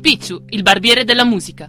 Picciu, il barbiere della musica.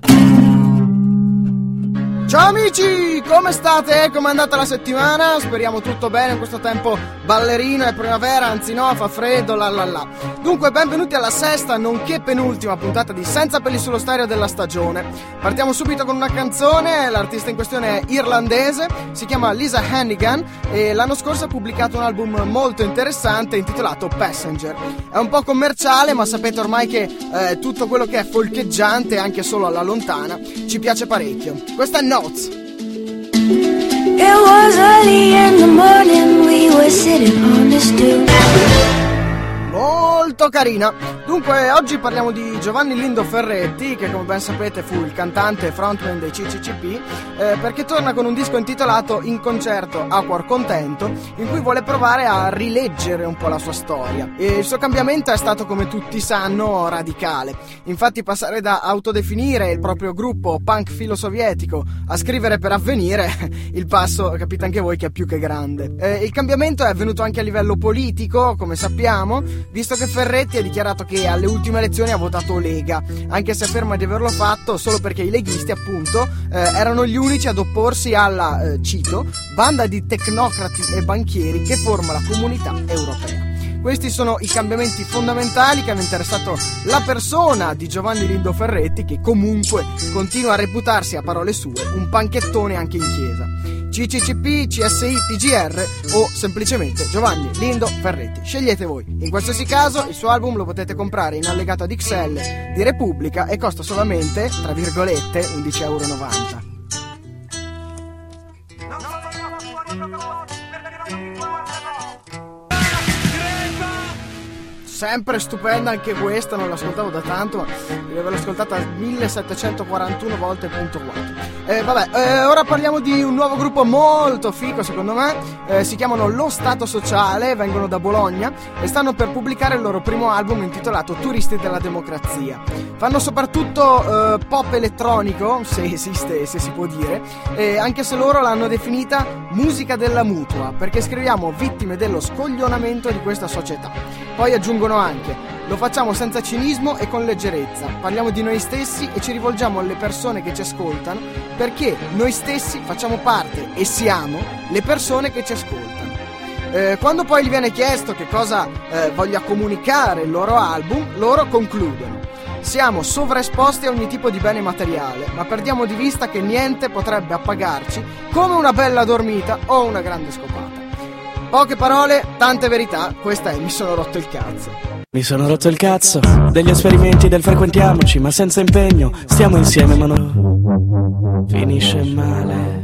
Ciao amici, come state? Come è andata la settimana? Speriamo tutto bene in questo tempo ballerino, è primavera, anzi no, fa freddo, la la la. Dunque, benvenuti alla sesta, nonché penultima puntata di Senza peli sullo stereo della stagione. Partiamo subito con una canzone, l'artista in questione è irlandese, si chiama Lisa Hannigan e l'anno scorso ha pubblicato un album molto interessante intitolato Passenger. È un po' commerciale, ma sapete ormai che eh, tutto quello che è folcheggiante, anche solo alla lontana, ci piace parecchio. Questa è No notes. It was early in the morning, we were sitting on the stoop. Molto carina. Dunque, oggi parliamo di Giovanni Lindo Ferretti, che come ben sapete fu il cantante e frontman dei CCCP, eh, perché torna con un disco intitolato In concerto a cuor contento, in cui vuole provare a rileggere un po' la sua storia. E il suo cambiamento è stato, come tutti sanno, radicale. Infatti, passare da autodefinire il proprio gruppo punk filosovietico a scrivere per avvenire, il passo, capite anche voi, che è più che grande. Eh, il cambiamento è avvenuto anche a livello politico, come sappiamo, visto che Ferretti ha dichiarato che alle ultime elezioni ha votato Lega, anche se afferma di averlo fatto solo perché i leghisti, appunto, eh, erano gli unici ad opporsi alla, eh, cito, banda di tecnocrati e banchieri che forma la comunità europea. Questi sono i cambiamenti fondamentali che hanno interessato la persona di Giovanni Lindo Ferretti, che comunque continua a reputarsi, a parole sue, un panchettone anche in chiesa. CCCP, CSI, PGR o semplicemente Giovanni Lindo Ferretti. Scegliete voi. In qualsiasi caso il suo album lo potete comprare in allegato ad XL di Repubblica e costa solamente, tra virgolette, 11,90 euro. Sempre stupenda anche questa, non l'ascoltavo da tanto, ma devo ascoltata 1741 volte punto 4. Eh, vabbè, eh, ora parliamo di un nuovo gruppo molto fico secondo me, eh, si chiamano Lo Stato Sociale, vengono da Bologna e stanno per pubblicare il loro primo album intitolato Turisti della Democrazia. Fanno soprattutto eh, pop elettronico, se esiste, se si può dire, anche se loro l'hanno definita musica della mutua, perché scriviamo vittime dello scoglionamento di questa società. Poi aggiungono anche, lo facciamo senza cinismo e con leggerezza, parliamo di noi stessi e ci rivolgiamo alle persone che ci ascoltano perché noi stessi facciamo parte e siamo le persone che ci ascoltano. Eh, quando poi gli viene chiesto che cosa eh, voglia comunicare il loro album, loro concludono. Siamo sovraesposti a ogni tipo di bene materiale, ma perdiamo di vista che niente potrebbe appagarci come una bella dormita o una grande scopata. Poche parole, tante verità, questa è Mi sono rotto il cazzo. Mi sono rotto il cazzo degli esperimenti del frequentiamoci, ma senza impegno, stiamo insieme ma non finisce male.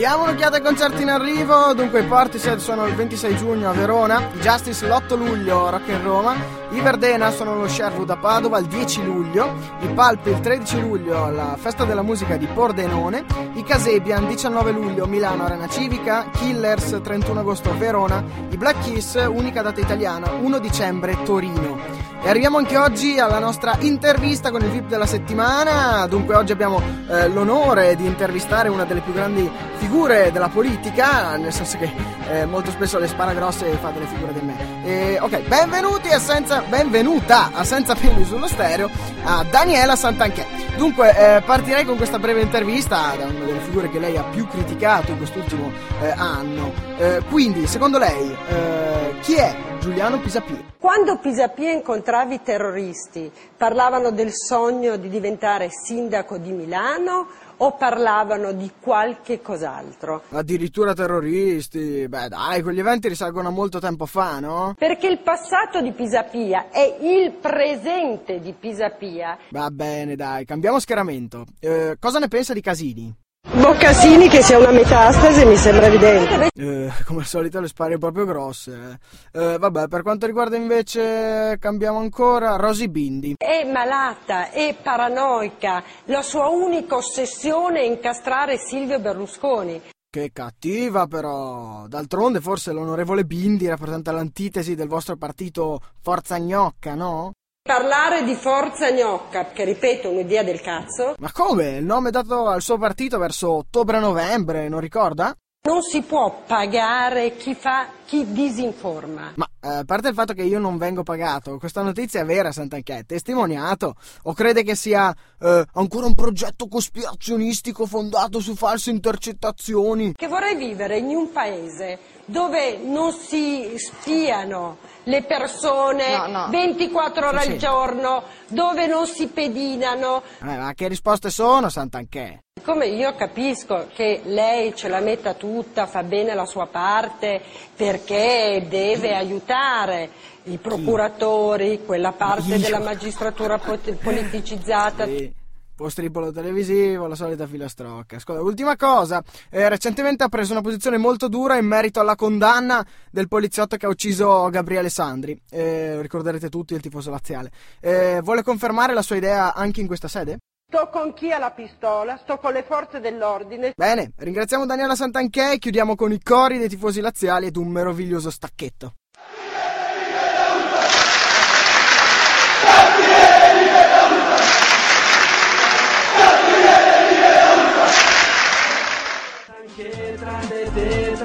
Diamo un'occhiata ai concerti in arrivo. Dunque, i Portishead sono il 26 giugno a Verona, i Justice l'8 luglio Rock in Roma, i Verdena sono allo Sherwood a Padova il 10 luglio, i Palpi il 13 luglio alla Festa della Musica di Pordenone, i Casebian 19 luglio Milano Arena Civica, Killers 31 agosto Verona, i Black Kiss, unica data italiana, 1 dicembre Torino. E arriviamo anche oggi alla nostra intervista con il VIP della settimana. Dunque, oggi abbiamo eh, l'onore di intervistare una delle più grandi figure della politica, nel senso che eh, molto spesso le spara grosse e fa delle figure di me. E, ok, benvenuti a senza, benvenuta a Senza Peli sullo stereo a Daniela Santanchè. Dunque, eh, partirei con questa breve intervista da una delle figure che lei ha più criticato in quest'ultimo eh, anno. Eh, quindi, secondo lei, eh, chi è Giuliano Pisapia? Quando Pisapia incontrava i terroristi, parlavano del sogno di diventare sindaco di Milano o parlavano di qualche cos'altro? Addirittura terroristi, beh dai, quegli eventi risalgono a molto tempo fa, no? Perché il passato di Pisapia è il presente di Pisapia. Va bene, dai, cambiamo schieramento. Eh, cosa ne pensa di Casini? Boccasini che sia una metastasi mi sembra evidente. Eh, come al solito le spare proprio grosse. Eh. Eh, vabbè, per quanto riguarda invece, cambiamo ancora, Rosy Bindi. È malata, è paranoica, la sua unica ossessione è incastrare Silvio Berlusconi. Che cattiva però! D'altronde forse l'onorevole Bindi rappresenta l'antitesi del vostro partito Forza Gnocca, no? Parlare di Forza Gnocca, che ripeto è un'idea del cazzo. Ma come? Il nome dato al suo partito verso ottobre-novembre, non ricorda? Non si può pagare chi fa, chi disinforma. Ma eh, a parte il fatto che io non vengo pagato, questa notizia è vera, Sant'Anché, è testimoniato. O crede che sia eh, ancora un progetto cospirazionistico fondato su false intercettazioni? Che vorrei vivere in un paese dove non si spiano le persone No, no. 24 ore al giorno, dove non si pedinano. Eh, ma che risposte sono, Sant'Anché? Siccome io capisco che lei ce la metta tutta, fa bene la sua parte perché deve aiutare i procuratori, quella parte della magistratura politicizzata. Sì. Postribolo televisivo, la solita filastrocca. Ascolta, ultima cosa, eh, recentemente ha preso una posizione molto dura in merito alla condanna del poliziotto che ha ucciso Gabriele Sandri. Eh, lo ricorderete tutti il tifoso laziale. Eh, vuole confermare la sua idea anche in questa sede? Sto con chi ha la pistola, sto con le forze dell'ordine. Bene, ringraziamo Daniela Santanchè e chiudiamo con i cori dei tifosi laziali ed un meraviglioso stacchetto.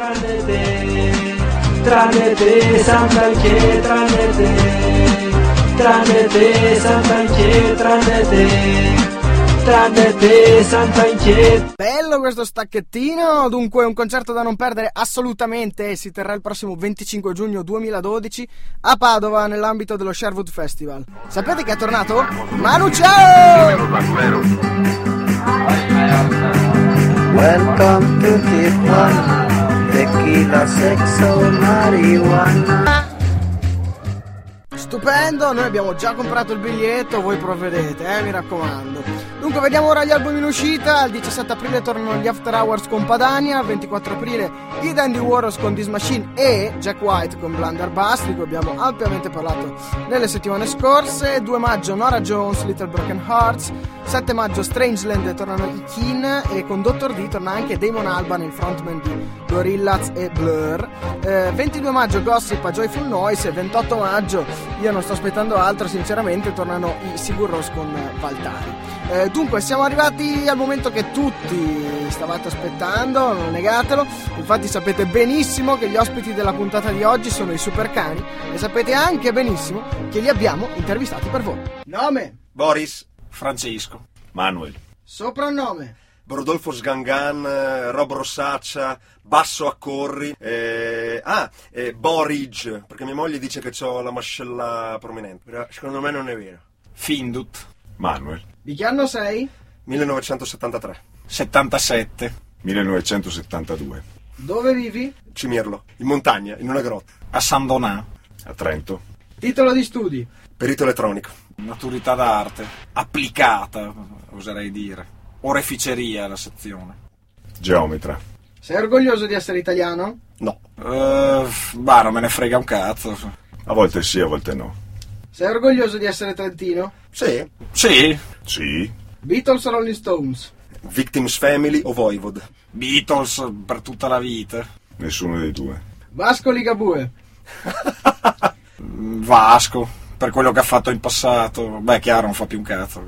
Tranne te, tranne te, Sant'Anche, tranne te, tranne te, Sant'Anche, tranne te, tranne te. Bello questo stacchettino, dunque un concerto da non perdere assolutamente, si terrà il prossimo 25 giugno 2012 a Padova nell'ambito dello Sherwood Festival. Sapete che è tornato? Manu ciao! Welcome to Tijuana, tequila, sexo, marijuana. Stupendo, noi abbiamo già comprato il biglietto, voi provvedete, eh, mi raccomando. Dunque, vediamo ora gli album in uscita. Il 17 aprile tornano gli After Hours con Padania. Il 24 aprile i Dandy Warriors con This Machine e Jack White con Blunderbuss, di cui abbiamo ampiamente parlato nelle settimane scorse. 2 maggio Nora Jones, Little Broken Hearts. 7 maggio Strangeland tornano i Keen e con Dr. D torna anche Damon Alban, il frontman di Gorillaz e Blur. Eh, 22 maggio Gossip a Joyful Noise e 28 maggio io non sto aspettando altro sinceramente tornano i Sigur Rós con Valtari. Eh, dunque siamo arrivati al momento che tutti stavate aspettando, non negatelo, infatti sapete benissimo che gli ospiti della puntata di oggi sono i Supercani e sapete anche benissimo che li abbiamo intervistati per voi. Nome, Boris, Francesco. Manuel, soprannome, Rodolfo Sgangan, eh, Rob Rossaccia, Basso Accorri, eh, ah, eh, Borige, perché mia moglie dice che ho la mascella prominente, però secondo me non è vero. Findut. Manuel, di che anno sei? 1973, 77. 1972, Dove vivi? Cimirlo, in montagna, in una grotta, A San Donà. a Trento, Titolo di studi? perito elettronico, Maturità d'arte. Applicata, oserei dire. Oreficeria la sezione. geometra, Sei orgoglioso di essere italiano? no, Uh, bah, non me ne frega un cazzo. a volte sì, a volte no. Sei orgoglioso di essere trentino? Sì, Sì, sì, Beatles o Rolling Stones? Victims Family o Voivod, Beatles per tutta la vita. nessuno dei due. Vasco Ligabue? Mm, Vasco, per quello che ha fatto in passato. Beh, chiaro, non fa più un cazzo.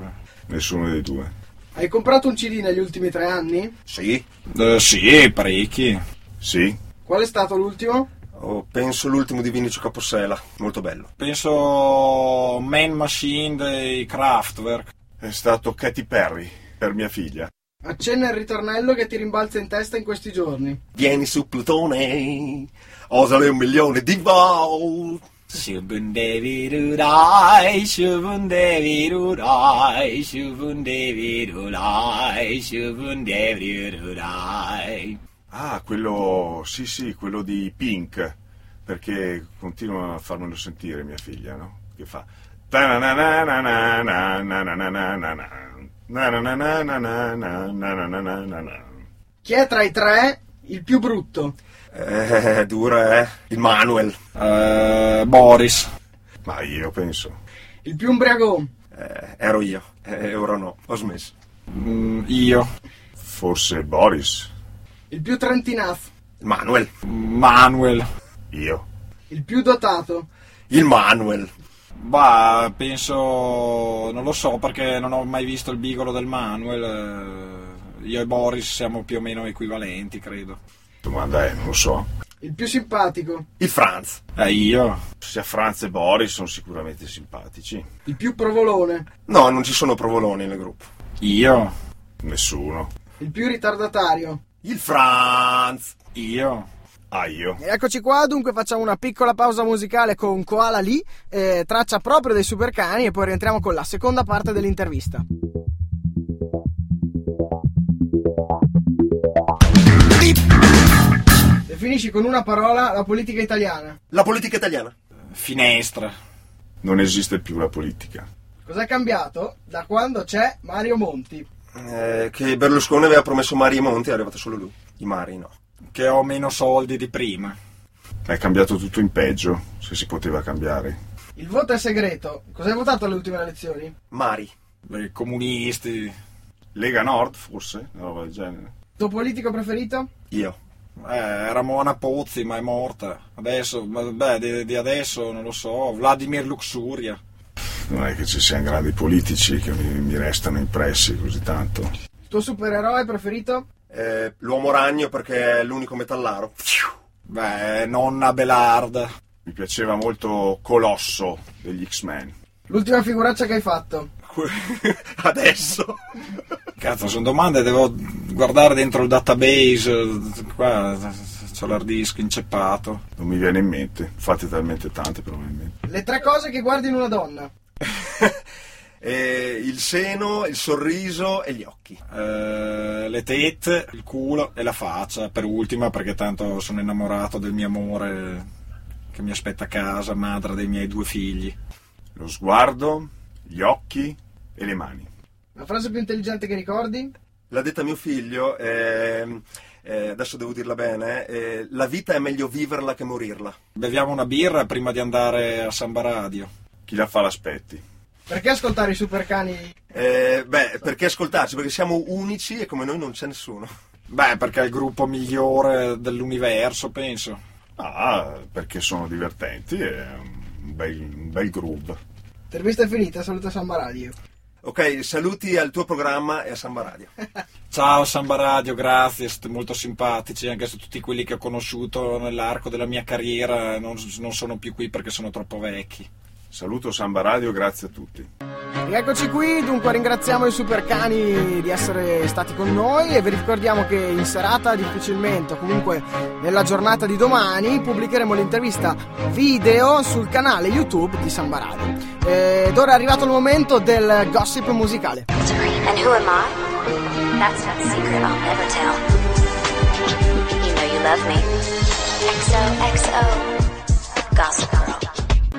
Nessuno dei due. Hai comprato un CD negli ultimi tre anni? Sì, Eh, sì, parecchi. sì, Qual è stato l'ultimo? oh, penso l'ultimo di Vinicio Capossela, molto bello. Penso Man Machine dei Kraftwerk. È stato Katy Perry, per mia figlia. Accenna il ritornello che ti rimbalza in testa in questi giorni. Vieni su Plutone, osale un milione di volt. Shubundevirurai, shubundevirurai, shubundevirurai, shubundevirurai. Ah, quello, sì, sì, quello di Pink, perché continua a farmelo sentire mia figlia, no? Che fa... Chi è tra i tre il più brutto? Eh, dura, eh. Il Manuel. Eh, Boris. Ma io penso. Il più ubriacone? Eh, ero io. Eh, ora no, ho smesso. Mm, io. Forse Boris. Il più trentinazzo? Il Manuel. Manuel. Io. Il più dotato? Il Manuel. Bah, penso. Non lo so perché non ho mai visto il bigolo del Manuel. eh, Io e Boris siamo più o meno equivalenti, credo. Domanda è, non lo so. Il più simpatico. Il Franz. Eh, io? Sia Franz e Boris sono sicuramente simpatici. Il più provolone. No, non ci sono provoloni nel gruppo. Io? Nessuno. Il più ritardatario. Il Franz. Io? Ah, io. E eccoci qua, dunque facciamo una piccola pausa musicale con Koala Lee, eh, traccia proprio dei Supercani e poi rientriamo con la seconda parte dell'intervista. Definisci con una parola la politica italiana. La politica italiana. Finestra. Non esiste più la politica. Cos'è cambiato da quando c'è Mario Monti? Eh, che Berlusconi aveva promesso mari e monti, è arrivato solo lui. I mari no. Che ho meno soldi di prima. È cambiato tutto in peggio, se si poteva cambiare. Il voto è segreto. Cosa hai votato alle ultime elezioni? Mari. I comunisti. Lega Nord, forse? Una roba del genere. Tuo politico preferito? Io. Eh, era Mona Pozzi, ma è morta. Adesso, beh, di, di adesso non lo so. Vladimir Luxuria. Non è che ci siano grandi politici che mi, mi restano impressi così tanto. Il tuo supereroe preferito? Eh, l'uomo ragno perché è l'unico metallaro. Beh, nonna Belard. Mi piaceva molto Colosso degli X-Men. L'ultima figuraccia che hai fatto? Adesso. Cazzo, sono domande, devo guardare dentro il database. Qua c'ho l'hard disk inceppato. Non mi viene in mente. Fate talmente tante probabilmente. Le tre cose che guardi in una donna? Eh, il seno, il sorriso e gli occhi. Eh, le tette, il culo e la faccia, per ultima, perché tanto sono innamorato del mio amore che mi aspetta a casa, madre dei miei due figli. Lo sguardo, gli occhi e le mani. La frase più intelligente che ricordi? L'ha detta mio figlio, ehm, eh, adesso devo dirla bene, eh, la vita è meglio viverla che morirla. Beviamo una birra prima di andare a Samba Radio. Chi la fa l'aspetti. Perché ascoltare i supercani? Eh, beh, perché ascoltarci? Perché siamo unici e come noi non c'è nessuno. Beh, perché è il gruppo migliore dell'universo, penso. Ah, perché sono divertenti e è un bel, un bel groove. Intervista è finita, saluta Samba Radio. Ok, saluti al tuo programma e a Samba Radio. Ciao Samba Radio, grazie, siete molto simpatici, anche se tutti quelli che ho conosciuto nell'arco della mia carriera non, non sono più qui perché sono troppo vecchi. Saluto Samba Radio, grazie a tutti. Rieccoci qui, dunque ringraziamo i Supercani di essere stati con noi e vi ricordiamo che in serata difficilmente o comunque nella giornata di domani pubblicheremo l'intervista video sul canale YouTube di Samba Radio. Ed ora è arrivato il momento del gossip musicale. And who am I? That's not a secret I'll never tell. You know you love me. XOXO. Gossip Girl.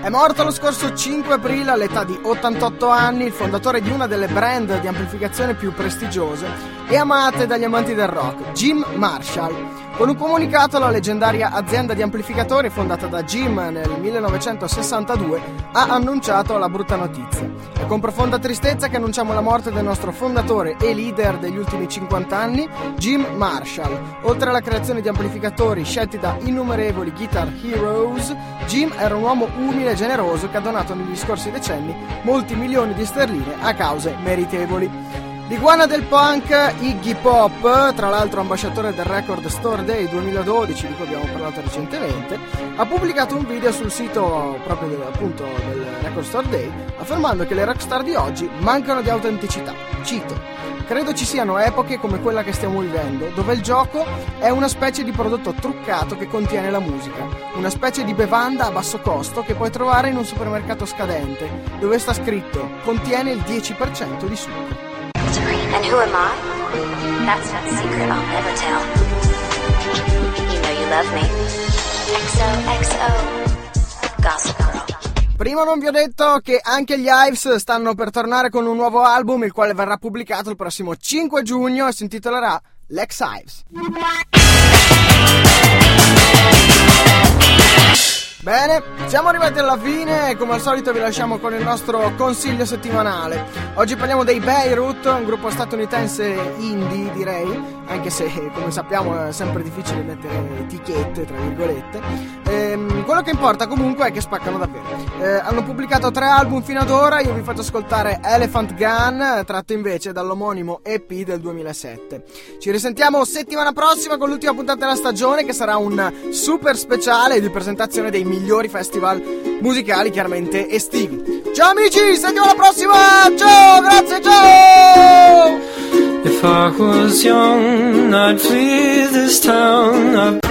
È morto lo scorso 5 aprile all'età di 88 anni il fondatore di una delle brand di amplificazione più prestigiose e amate dagli amanti del rock, Jim Marshall. Con un comunicato la leggendaria azienda di amplificatori fondata da Jim nel 1962 ha annunciato la brutta notizia. È con profonda tristezza che annunciamo la morte del nostro fondatore e leader degli ultimi 50 anni, Jim Marshall. Oltre alla creazione di amplificatori scelti da innumerevoli guitar heroes, Jim era un uomo umile e generoso che ha donato negli scorsi decenni molti milioni di sterline a cause meritevoli. L'iguana del punk Iggy Pop, tra l'altro ambasciatore del Record Store Day 2012, di cui abbiamo parlato recentemente, ha pubblicato un video sul sito proprio del, appunto, del Record Store Day affermando che le rockstar di oggi mancano di autenticità. Cito. Credo ci siano epoche come quella che stiamo vivendo, dove il gioco è una specie di prodotto truccato che contiene la musica, una specie di bevanda a basso costo che puoi trovare in un supermercato scadente, dove sta scritto contiene il 10% di succo. And who am I? That's a secret I'll never tell. You know you love me. XOXO. Gossip Girl. Prima non vi ho detto che anche gli Ives stanno per tornare con un nuovo album, il quale verrà pubblicato il prossimo 5 giugno e si intitolerà Lex Ives. Bene, siamo arrivati alla fine e come al solito vi lasciamo con il nostro consiglio settimanale. Oggi parliamo dei Beirut, un gruppo statunitense indie direi, anche se come sappiamo è sempre difficile mettere etichette, tra virgolette. Ehm, quello che importa comunque è che spaccano davvero. Eh, hanno pubblicato tre album fino ad ora, io vi faccio ascoltare Elephant Gun, tratto invece dall'omonimo EP del 2007. Ci risentiamo settimana prossima con l'ultima puntata della stagione che sarà un super speciale di presentazione dei migliori festival musicali, chiaramente estivi. Ciao amici, settimana prossima! Ciao, grazie, ciao! If I was young, I'd flee this town. I'd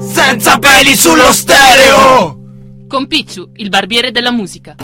Senza peli sullo stereo! Con Picciu, il barbiere della musica.